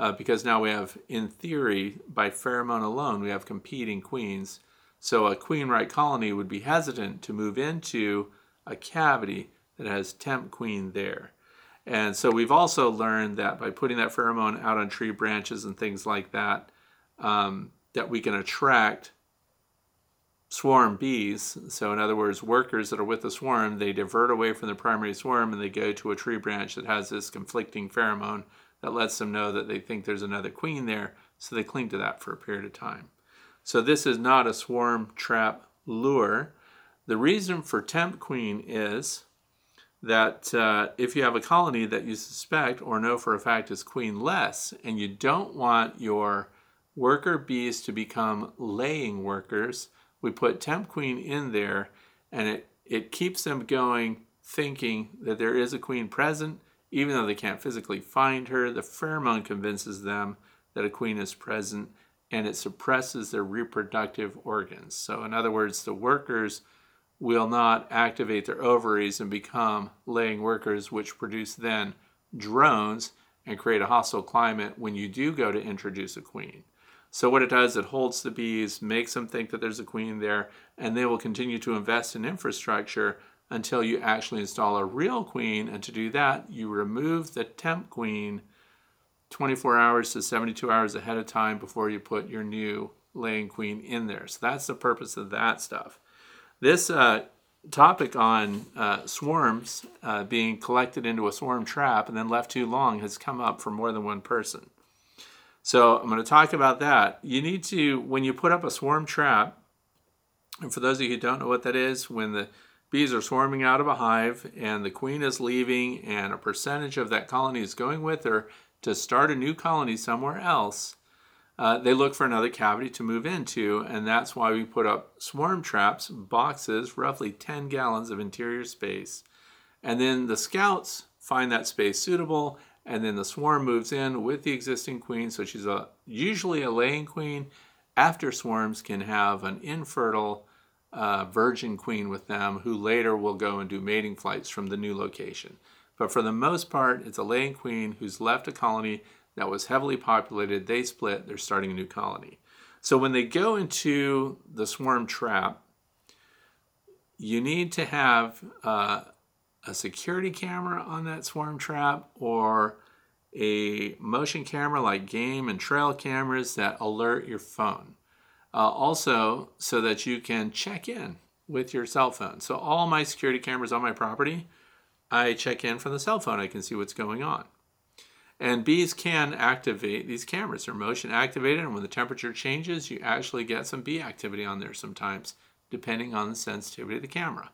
Speaker 1: uh, because now we have, in theory, by pheromone alone, we have competing queens. So a queen right colony would be hesitant to move into a cavity that has temp queen there. And so we've also learned that by putting that pheromone out on tree branches and things like that, um, that we can attract swarm bees. So in other words, workers that are with the swarm, they divert away from the primary swarm and they go to a tree branch that has this conflicting pheromone that lets them know that they think there's another queen there, so they cling to that for a period of time. So this is not a swarm trap lure. The reason for temp queen is that uh, if you have a colony that you suspect or know for a fact is queenless, and you don't want your worker bees to become laying workers, we put temp queen in there, and it it keeps them going, thinking that there is a queen present even though they can't physically find her, the pheromone convinces them that a queen is present and it suppresses their reproductive organs. So, in other words, the workers will not activate their ovaries and become laying workers, which produce then drones and create a hostile climate when you do go to introduce a queen. So, what it does, it holds the bees, makes them think that there's a queen there, and they will continue to invest in infrastructure until you actually install a real queen. And to do that, you remove the temp queen 24 hours to 72 hours ahead of time before you put your new laying queen in there. So that's the purpose of that stuff. This uh, topic on uh, swarms uh, being collected into a swarm trap and then left too long has come up for more than one person. So I'm going to talk about that. You need to, when you put up a swarm trap, and for those of you who don't know what that is, when the Bees are swarming out of a hive, and the queen is leaving, and a percentage of that colony is going with her to start a new colony somewhere else. uh, they look for another cavity to move into, and that's why we put up swarm traps, boxes, roughly 10 gallons of interior space. And then the scouts find that space suitable, and then the swarm moves in with the existing queen. So she's a usually a laying queen. After swarms can have an infertile uh, virgin queen with them, who later will go and do mating flights from the new location. But for the most part, it's a laying queen who's left a colony that was heavily populated. They split, they're starting a new colony. So when they go into the swarm trap, you need to have uh, a security camera on that swarm trap or a motion camera like game and trail cameras that alert your phone. Uh, also, so that you can check in with your cell phone. So, all my security cameras on my property, I check in from the cell phone. I can see what's going on. And bees can activate these cameras. They're motion activated, and when the temperature changes, you actually get some bee activity on there sometimes, depending on the sensitivity of the camera.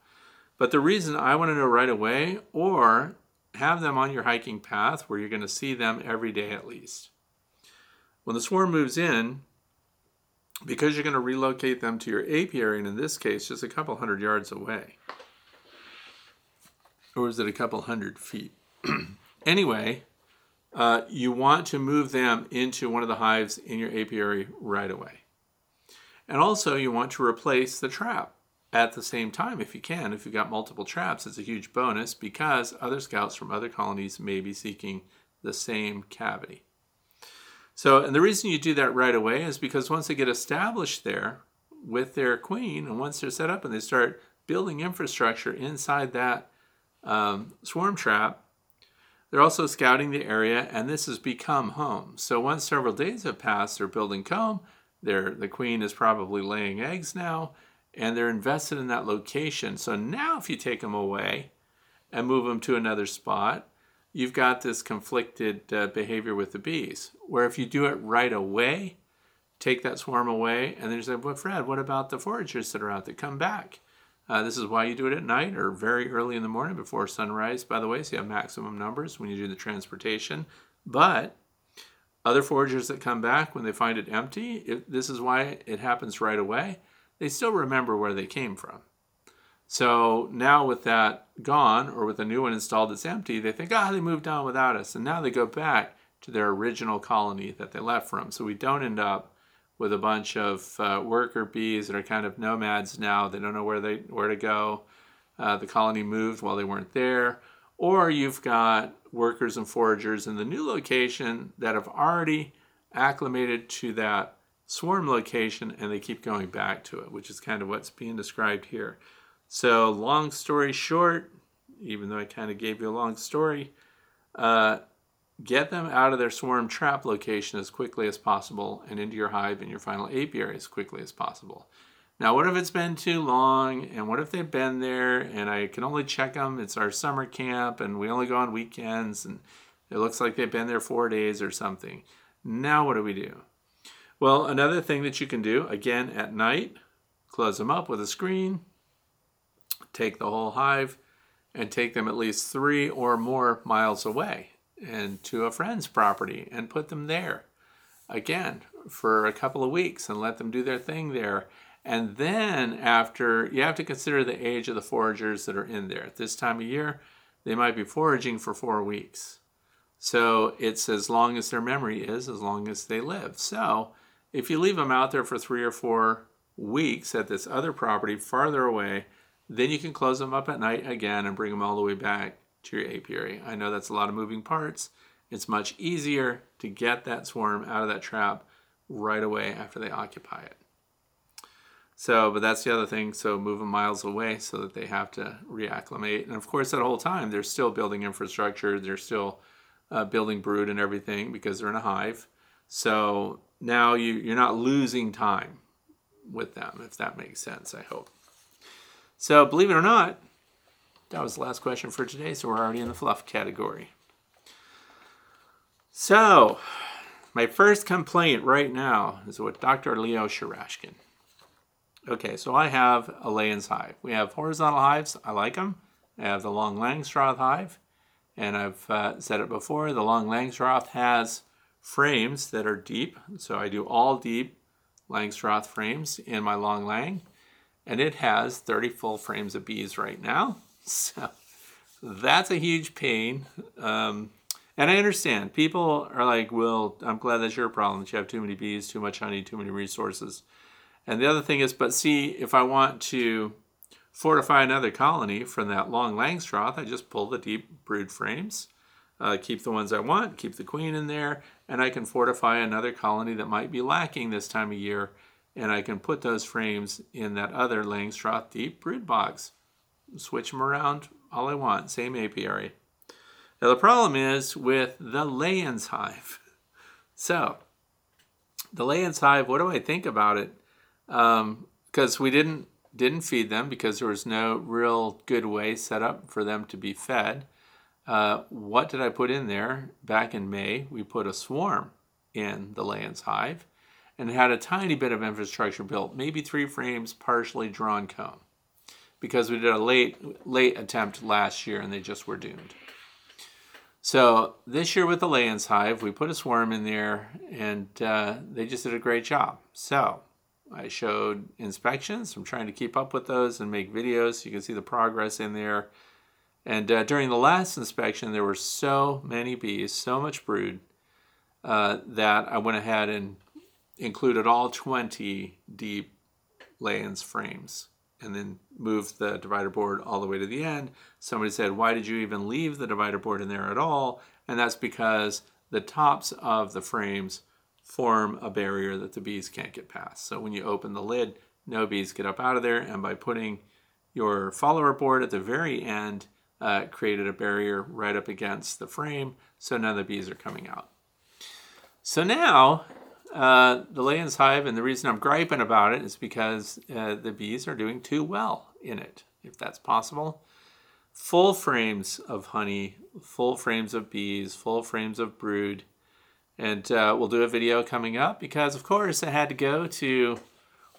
Speaker 1: But the reason I want to know right away, or have them on your hiking path where you're going to see them every day at least. When the swarm moves in, because you're going to relocate them to your apiary, and in this case, just a couple hundred yards away, or is it a couple hundred feet? anyway, uh, you want to move them into one of the hives in your apiary right away. And also, you want to replace the trap at the same time if you can. If you've got multiple traps, it's a huge bonus because other scouts from other colonies may be seeking the same cavity. So, and the reason you do that right away is because once they get established there with their queen, and once they're set up and they start building infrastructure inside that um, swarm trap, they're also scouting the area, and this has become home. So once several days have passed, they're building comb. They're, the queen is probably laying eggs now, and they're invested in that location. So now, if you take them away and move them to another spot, you've got this conflicted uh, behavior with the bees. Where if you do it right away, take that swarm away, and then you say, "Well, Fred, what about the foragers that are out that come back?" Uh, this is why you do it at night or very early in the morning before sunrise, by the way, so you have maximum numbers when you do the transportation. But other foragers that come back when they find it empty, it, this is why it happens right away they still remember where they came from. So now with that gone or with a new one installed that's empty, they think, ah, they moved on without us. And now they go back to their original colony that they left from. So we don't end up with a bunch of uh, worker bees that are kind of nomads now. They don't know where they where to go. Uh, the colony moved while they weren't there. Or you've got workers and foragers in the new location that have already acclimated to that swarm location and they keep going back to it, which is kind of what's being described here. So, long story short, even though I kind of gave you a long story, uh, get them out of their swarm trap location as quickly as possible and into your hive and your final apiary as quickly as possible. Now, what if it's been too long and what if they've been there and I can only check them? It's our summer camp and we only go on weekends and it looks like they've been there four days or something. Now, what do we do? Well, another thing that you can do, again at night, close them up with a screen, take the whole hive, and take them at least three or more miles away and to a friend's property and put them there again for a couple of weeks and let them do their thing there. And then, after you have to consider the age of the foragers that are in there. At this time of year, they might be foraging for four weeks. So it's as long as their memory is, as long as they live. So if you leave them out there for three or four weeks at this other property farther away, then you can close them up at night again and bring them all the way back to your apiary. I know that's a lot of moving parts. It's much easier to get that swarm out of that trap right away after they occupy it. So, but that's the other thing. So, move them miles away so that they have to reacclimate. And of course, that whole time, they're still building infrastructure. They're still uh, building brood and everything because they're in a hive. So, now you, you're not losing time with them, if that makes sense, I hope. So, believe it or not, that was the last question for today, so we're already in the fluff category. So, my first complaint right now is with Dr. Leo Sharashkin. Okay, so I have a Layens hive. We have horizontal hives, I like them. I have the long Langstroth hive, and I've uh, said it before the long Langstroth has frames that are deep. So I do all deep Langstroth frames in my Long Lang. And it has 30 full frames of bees right now. So that's a huge pain. Um, and I understand. People are like, well, I'm glad that's your problem that you have too many bees, too much honey, too many resources. And the other thing is, but see, if I want to fortify another colony from that long Langstroth, I just pull the deep brood frames, uh, keep the ones I want, keep the queen in there, and I can fortify another colony that might be lacking this time of year, and I can put those frames in that other Langstroth deep brood box. Switch them around all I want, same apiary. Now the problem is with the Layens hive. So, the Layens hive, what do I think about it? Because um, we didn't didn't feed them because there was no real good way set up for them to be fed. Uh, what did I put in there back in May? We put a swarm in the Layens hive and had a tiny bit of infrastructure built, maybe three frames, partially drawn comb, because we did a late late attempt last year and they just were doomed. So this year with the Layens hive, we put a swarm in there and uh, they just did a great job. So I showed inspections. I'm trying to keep up with those and make videos. So you can see the progress in there. And uh, during the last inspection, there were so many bees, so much brood, uh, that I went ahead and included all 20 deep Layens frames and then moved the divider board all the way to the end. Somebody said, Why did you even leave the divider board in there at all? And that's because the tops of the frames form a barrier that the bees can't get past. So when you open the lid, no bees get up out of there. And by putting your follower board at the very end, uh, created a barrier right up against the frame so of the bees are coming out. So now uh, the Layens hive, and the reason I'm griping about it is because uh, the bees are doing too well in it, if that's possible. Full frames of honey, full frames of bees, full frames of brood. And uh, we'll do a video coming up because, of course, I had to go to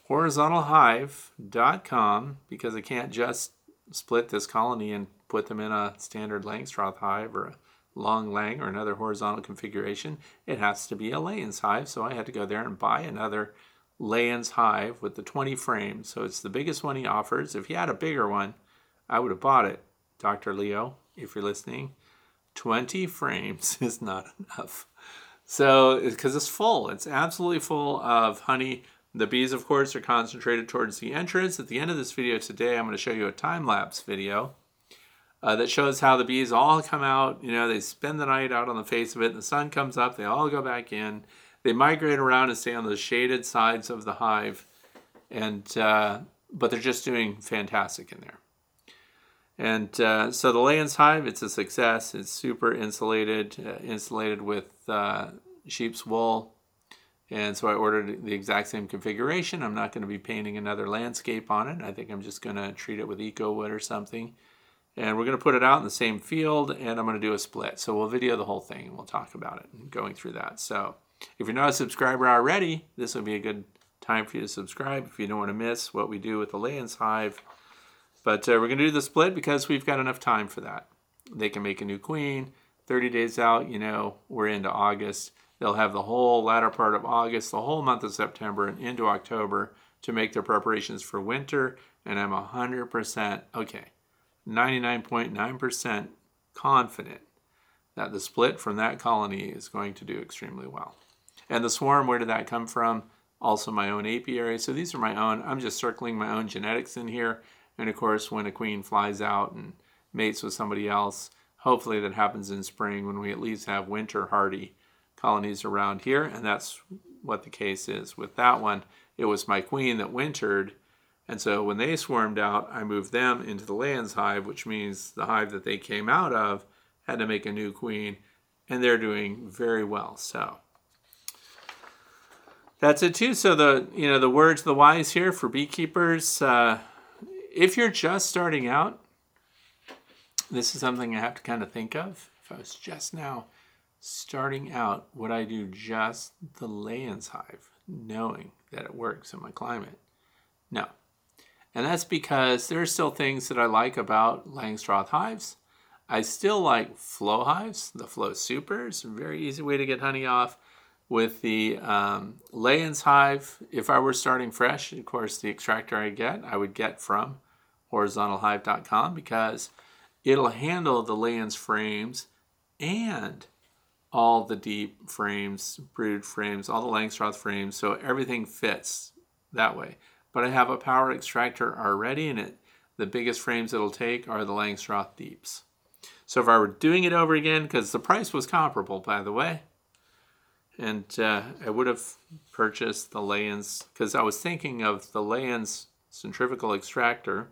Speaker 1: horizontalhive.com because I can't just split this colony and put them in a standard Langstroth hive or a long lang or another horizontal configuration, it has to be a Layens hive. So I had to go there and buy another Layens hive with the 20 frames. So it's the biggest one he offers. If he had a bigger one, I would have bought it, Dr. Leo, if you're listening. 20 frames is not enough. So, because it's full, it's absolutely full of honey. The bees, of course, are concentrated towards the entrance. At the end of this video today, I'm going to show you a time lapse video uh, that shows how the bees all come out. You know, they spend the night out on the face of it. The sun comes up, they all go back in. They migrate around and stay on the shaded sides of the hive, and uh, but they're just doing fantastic in there. And uh, so the Layens hive, it's a success. It's super insulated, uh, insulated with uh, sheep's wool. And so I ordered the exact same configuration. I'm not going to be painting another landscape on it. I think I'm just going to treat it with eco wood or something and we're going to put it out in the same field and I'm going to do a split. So we'll video the whole thing and we'll talk about it and going through that. So if you're not a subscriber already, this would be a good time for you to subscribe if you don't want to miss what we do with the Layens hive. But uh, we're going to do the split because we've got enough time for that. They can make a new queen. 30 days out, you know, we're into August. They'll have the whole latter part of August, the whole month of September, and into October to make their preparations for winter. And I'm 100% okay 99.9% confident that the split from that colony is going to do extremely well. And the swarm, where did that come from? Also my own apiary. So these are my own. I'm just circling my own genetics in here. And of course, when a queen flies out and mates with somebody else, hopefully that happens in spring when we at least have winter hardy colonies around here. And that's what the case is with that one. It was my queen that wintered and so when they swarmed out, I moved them into the Layens hive, which means the hive that they came out of had to make a new queen, and they're doing very well. So that's it too. So the you know the words the wise here for beekeepers. Uh, if you're just starting out, this is something I have to kind of think of. If I was just now starting out, would I do just the Layens hive, knowing that it works in my climate? No, and that's because there are still things that I like about Langstroth hives. I still like flow hives, the flow supers, very easy way to get honey off. With the um, hive, if I were starting fresh, of course, the extractor I get, I would get from horizontalhive.com because it'll handle the Layens frames and all the deep frames, brood frames, all the Langstroth frames, so everything fits that way. But I have a power extractor already, and it the biggest frames it'll take are the Langstroth deeps. So if I were doing it over again, because the price was comparable, by the way, and uh, I would have purchased the Layens because I was thinking of the Layens centrifugal extractor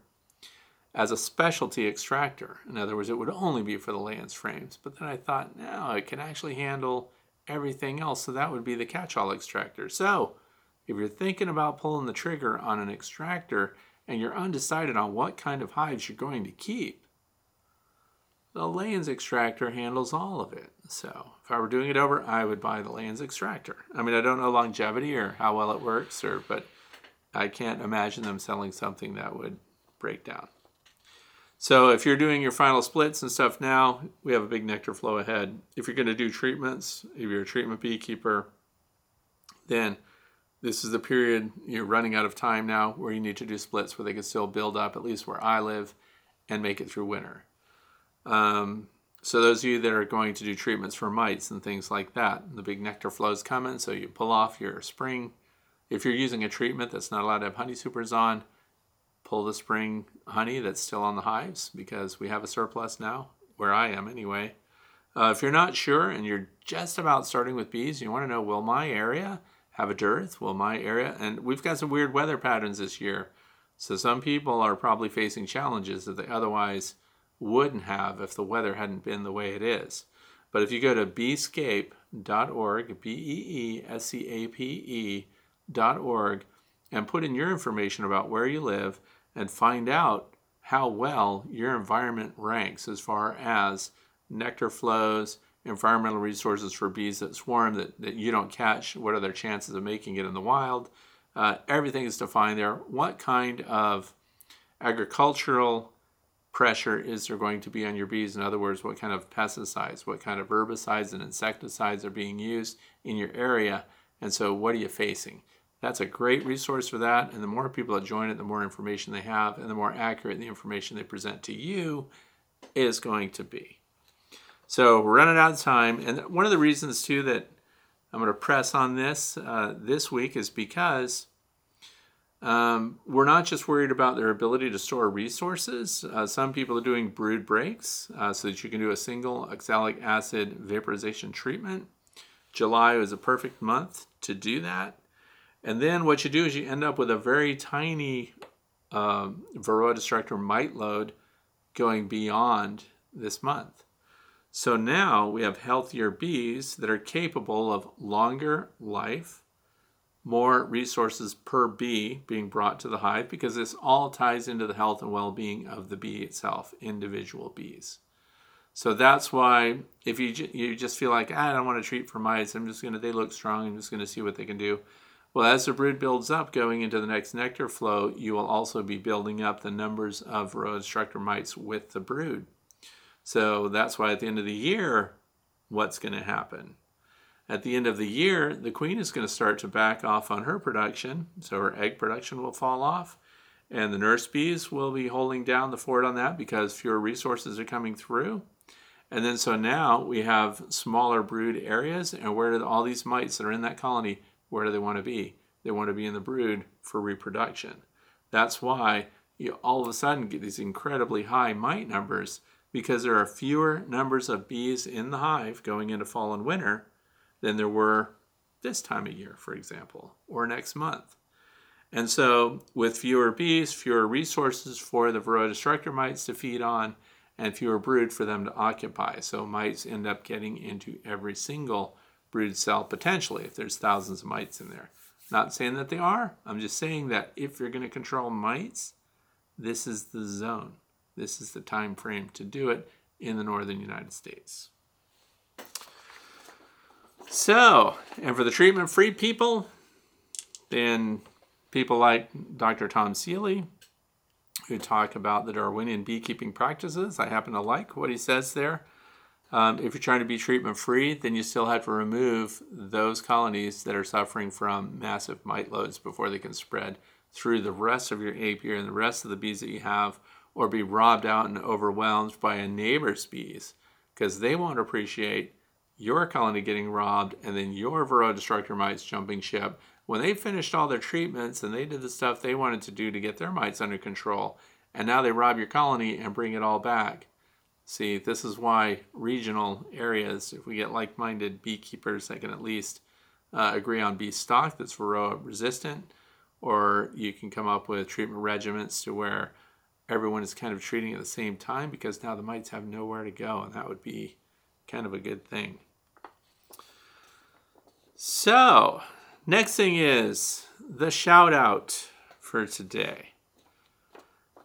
Speaker 1: as a specialty extractor. In other words, it would only be for the Layens frames. But then I thought, no, it can actually handle everything else, so that would be the catch-all extractor. So if you're thinking about pulling the trigger on an extractor and you're undecided on what kind of hives you're going to keep, the Layens extractor handles all of it. So if I were doing it over, I would buy the Layens extractor. I mean, I don't know longevity or how well it works, or but I can't imagine them selling something that would break down. So if you're doing your final splits and stuff now, we have a big nectar flow ahead. If you're going to do treatments, if you're a treatment beekeeper, then this is the period you're running out of time now where you need to do splits where they can still build up, at least where I live, and make it through winter. Um, so those of you that are going to do treatments for mites and things like that, the big nectar flow is coming, so you pull off your spring. If you're using a treatment that's not allowed to have honey supers on, pull the spring honey that's still on the hives because we have a surplus now, where I am anyway. Uh, if you're not sure and you're just about starting with bees, you want to know will my area have a dearth? Will my area, and we've got some weird weather patterns this year. So some people are probably facing challenges that they otherwise wouldn't have if the weather hadn't been the way it is. But if you go to beescape.org, B E E S C A P E.org, and put in your information about where you live and find out how well your environment ranks as far as nectar flows, environmental resources for bees that swarm that, that you don't catch, what are their chances of making it in the wild. Uh, everything is defined there. What kind of agricultural pressure is there going to be on your bees? In other words, what kind of pesticides, what kind of herbicides and insecticides are being used in your area? And so, what are you facing? That's a great resource for that. And the more people that join it, the more information they have, and the more accurate the information they present to you is going to be. So we're running out of time. And one of the reasons, too, that I'm going to press on this uh, this week is because um, we're not just worried about their ability to store resources. Uh, some people are doing brood breaks uh, so that you can do a single oxalic acid vaporization treatment. July was a perfect month to do that. And then what you do is you end up with a very tiny um, Varroa destructor mite load going beyond this month. So now we have healthier bees that are capable of longer life, more resources per bee being brought to the hive because this all ties into the health and well being of the bee itself, individual bees. So that's why if you, you just feel like, ah, I don't want to treat for mites, I'm just going to, they look strong, I'm just going to see what they can do. Well, as the brood builds up going into the next nectar flow, you will also be building up the numbers of Varroa destructor mites with the brood. So that's why at the end of the year, what's going to happen? At the end of the year, the queen is going to start to back off on her production, so her egg production will fall off, and the nurse bees will be holding down the fort on that because fewer resources are coming through. And then so now we have smaller brood areas, and where do all these mites that are in that colony where do they want to be? They want to be in the brood for reproduction. That's why you all of a sudden get these incredibly high mite numbers because there are fewer numbers of bees in the hive going into fall and winter than there were this time of year, for example, or next month. And so, with fewer bees, fewer resources for the Varroa destructor mites to feed on, and fewer brood for them to occupy. So, mites end up getting into every single brood cell potentially if there's thousands of mites in there. Not saying that they are. I'm just saying that if you're going to control mites, this is the zone. This is the time frame to do it in the northern United States. So, and for the treatment free people, then people like Dr. Tom Seeley, who talk about the Darwinian beekeeping practices. I happen to like what he says there. Um, if you're trying to be treatment free, then you still have to remove those colonies that are suffering from massive mite loads before they can spread through the rest of your apiary and the rest of the bees that you have, or be robbed out and overwhelmed by a neighbor's bees because they won't appreciate your colony getting robbed and then your Varroa destructor mites jumping ship. When they finished all their treatments and they did the stuff they wanted to do to get their mites under control, and now they rob your colony and bring it all back See, this is why regional areas, if we get like minded beekeepers that can at least uh, agree on bee stock that's varroa resistant, or you can come up with treatment regimens to where everyone is kind of treating at the same time because now the mites have nowhere to go, and that would be kind of a good thing. So, next thing is the shout out for today.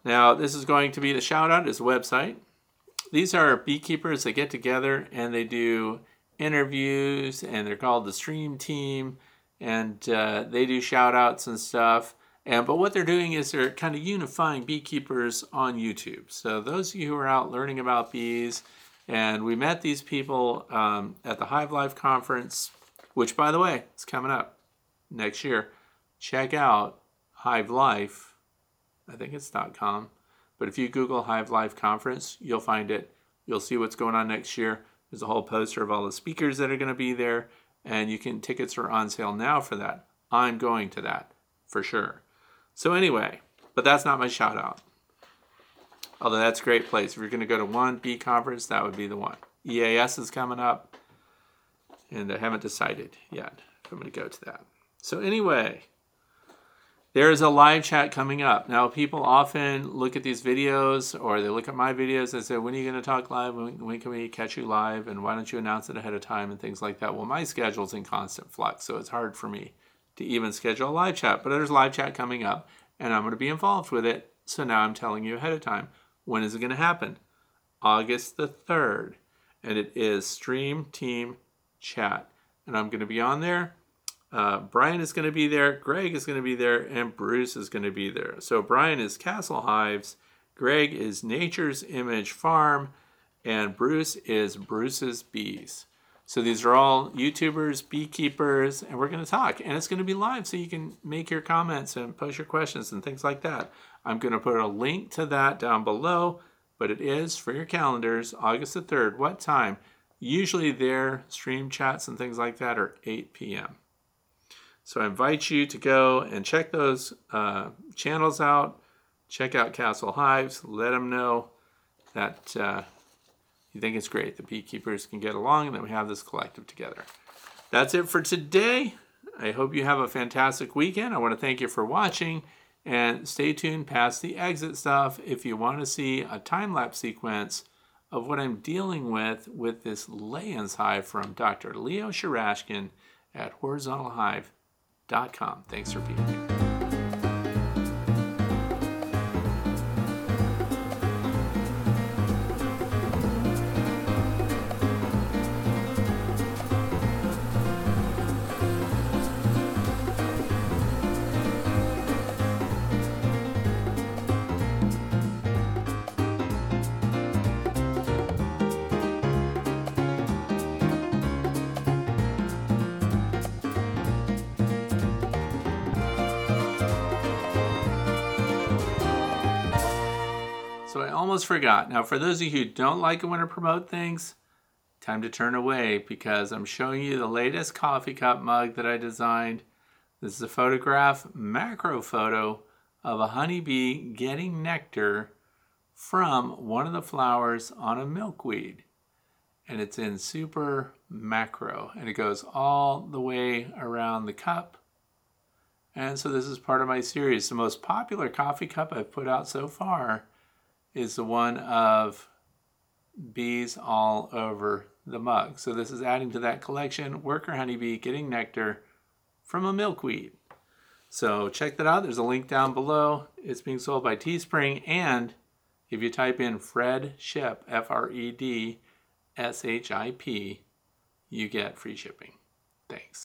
Speaker 1: Now, this is going to be the shout out is a website these are beekeepers that get together and they do interviews and they're called the stream team and uh, they do shout outs and stuff and but what they're doing is they're kind of unifying beekeepers on youtube so those of you who are out learning about bees and we met these people um, at the hive life conference which by the way is coming up next year check out hive life i think it's dot com but if you Google Hive Life Conference, you'll find it. You'll see what's going on next year. There's a whole poster of all the speakers that are going to be there, and you can tickets are on sale now for that. I'm going to that for sure. So anyway, but that's not my shout out. Although that's a great place. If you're going to go to one bee conference, that would be the one. EAS is coming up, and I haven't decided yet if I'm going to go to that. So anyway, there is a live chat coming up. Now, people often look at these videos or they look at my videos and say, When are you going to talk live? When, when, can we catch you live? And why don't you announce it ahead of time and things like that? Well, my schedule's in constant flux, so it's hard for me to even schedule a live chat. But there's live chat coming up and I'm going to be involved with it. So now I'm telling you ahead of time. When is it going to happen? August the 3rd. And it is Stream Team Chat. And I'm going to be on there uh, Brian is going to be there, Greg is going to be there, and Bruce is going to be there. So Brian is Castle Hives, Greg is Nature's Image Farm, and Bruce is Bruce's Bees. So these are all YouTubers, beekeepers, and we're going to talk. And it's going to be live, so you can make your comments and post your questions and things like that. I'm going to put a link to that down below, but it is for your calendars, August the 3rd. What time? Usually their stream chats and things like that are 8 p.m. So I invite you to go and check those uh, channels out. Check out Castle Hives. Let them know that uh, you think it's great. The beekeepers can get along and that we have this collective together. That's it for today. I hope you have a fantastic weekend. I want to thank you for watching and stay tuned past the exit stuff if you want to see a time lapse sequence of what I'm dealing with with this Layens hive from Dr. Leo Sharashkin at horizontalhive.com. Thanks for being here. Forgot. Now, for those of you who don't like it when I promote things, time to turn away because I'm showing you the latest coffee cup mug that I designed. This is a photograph, macro photo, of a honeybee getting nectar from one of the flowers on a milkweed. And it's in super macro and it goes all the way around the cup. And so this is part of my series. The most popular coffee cup I've put out so far is the one of bees all over the mug. So this is adding to that collection, worker honeybee getting nectar from a milkweed. So check that out. There's a link down below. It's being sold by Teespring. And if you type in Fred Ship, F R E D S H I P, you get free shipping. Thanks.